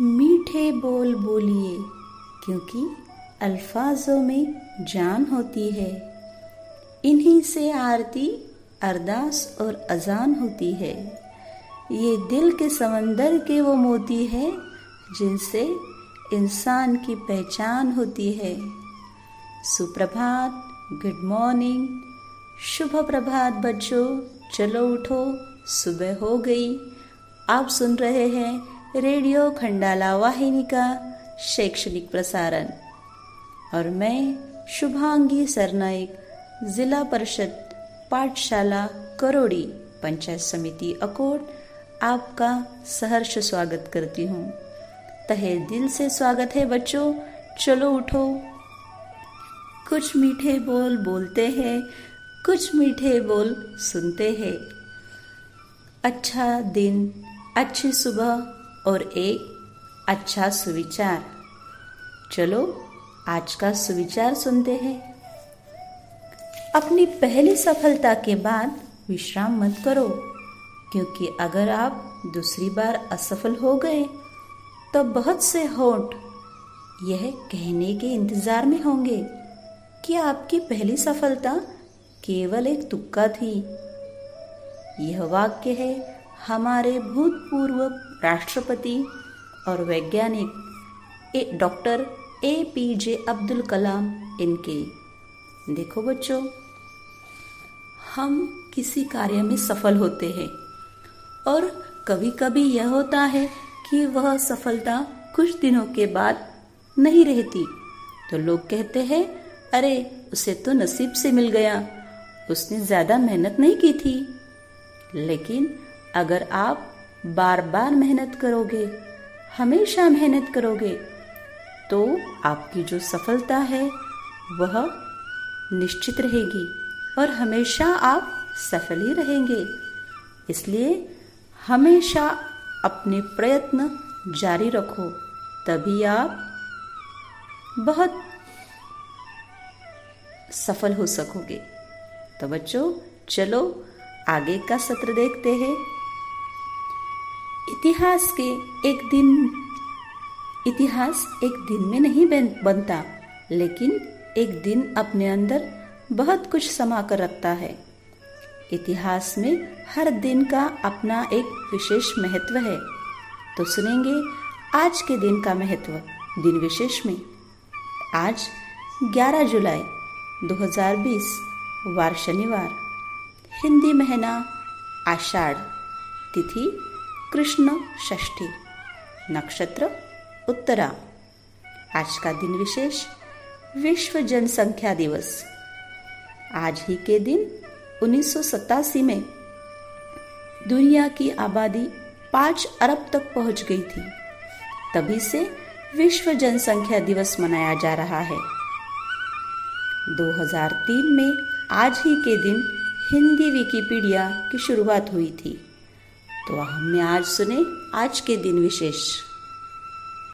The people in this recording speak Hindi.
मीठे बोल बोलिए, क्योंकि अल्फाजों में जान होती है। इन्हीं से आरती अरदास और अजान होती है। ये दिल के समंदर के वो मोती है, जिनसे इंसान की पहचान होती है। सुप्रभात, गुड मॉर्निंग। शुभ प्रभात बच्चों, चलो उठो, सुबह हो गई। आप सुन रहे हैं रेडियो खंडाला वाहिनी का शैक्षणिक प्रसारण। और मैं शुभांगी सरनाइक जिला परिषद पाठशाला करोड़ी पंचायत समिति अकोट आपका सहर्ष स्वागत करती हूँ। तहे दिल से स्वागत है बच्चों। चलो उठो। कुछ मीठे बोल बोलते हैं, कुछ मीठे बोल सुनते हैं। अच्छा दिन, अच्छी सुबह और एक अच्छा सुविचार। चलो, आज का सुविचार सुनते हैं। अपनी पहली सफलता के बाद विश्राम मत करो, क्योंकि अगर आप दूसरी बार असफल हो गए तो बहुत से होठ यह कहने के इंतज़ार में होंगे कि आपकी पहली सफलता केवल एक तुक्का थी। यह वाक्य है हमारे भूतपूर्व राष्ट्रपति और वैज्ञानिक doctor A P J Abdul Kalam इनके। देखो बच्चों, हम किसी कार्य में सफल होते हैं और कभी कभी यह होता है कि वह सफलता कुछ दिनों के बाद नहीं रहती। तो लोग कहते हैं, अरे, उसे तो नसीब से मिल गया। उसने ज़्यादा मेहनत नहीं की थी। लेकिन अगर आप बार बार मेहनत करोगे, हमेशा मेहनत करोगे तो आपकी जो सफलता है, वह निश्चित रहेगी और हमेशा आप सफल ही रहेंगे। इसलिए हमेशा अपने प्रयत्न जारी रखो, तभी आप बहुत सफल हो सकोगे। तो बच्चों, चलो आगे का सत्र देखते हैं। इतिहास के एक दिन, इतिहास एक दिन में नहीं बनता, लेकिन एक दिन अपने अंदर बहुत कुछ समा कर रखता है। इतिहास में हर दिन का अपना एक विशेष महत्व है। तो सुनेंगे आज के दिन का महत्व, दिन विशेष में। आज 11 जुलाई 2020 वार शनिवार। हिंदी महीना आषाढ़, तिथि कृष्ण षष्ठी। नक्षत्र, उत्तरा। आज का दिन विशेष, विश्व जनसंख्या दिवस। आज ही के दिन उन्नीस सौ सतासी में दुनिया की आबादी पाँच अरब तक पहुँच गई थी। तभी से विश्व जनसंख्या दिवस मनाया जा रहा है। 2003 में आज ही के दिन हिंदी विकिपीडिया की शुरुआत हुई थी। तो हमने आज सुने आज के दिन विशेष।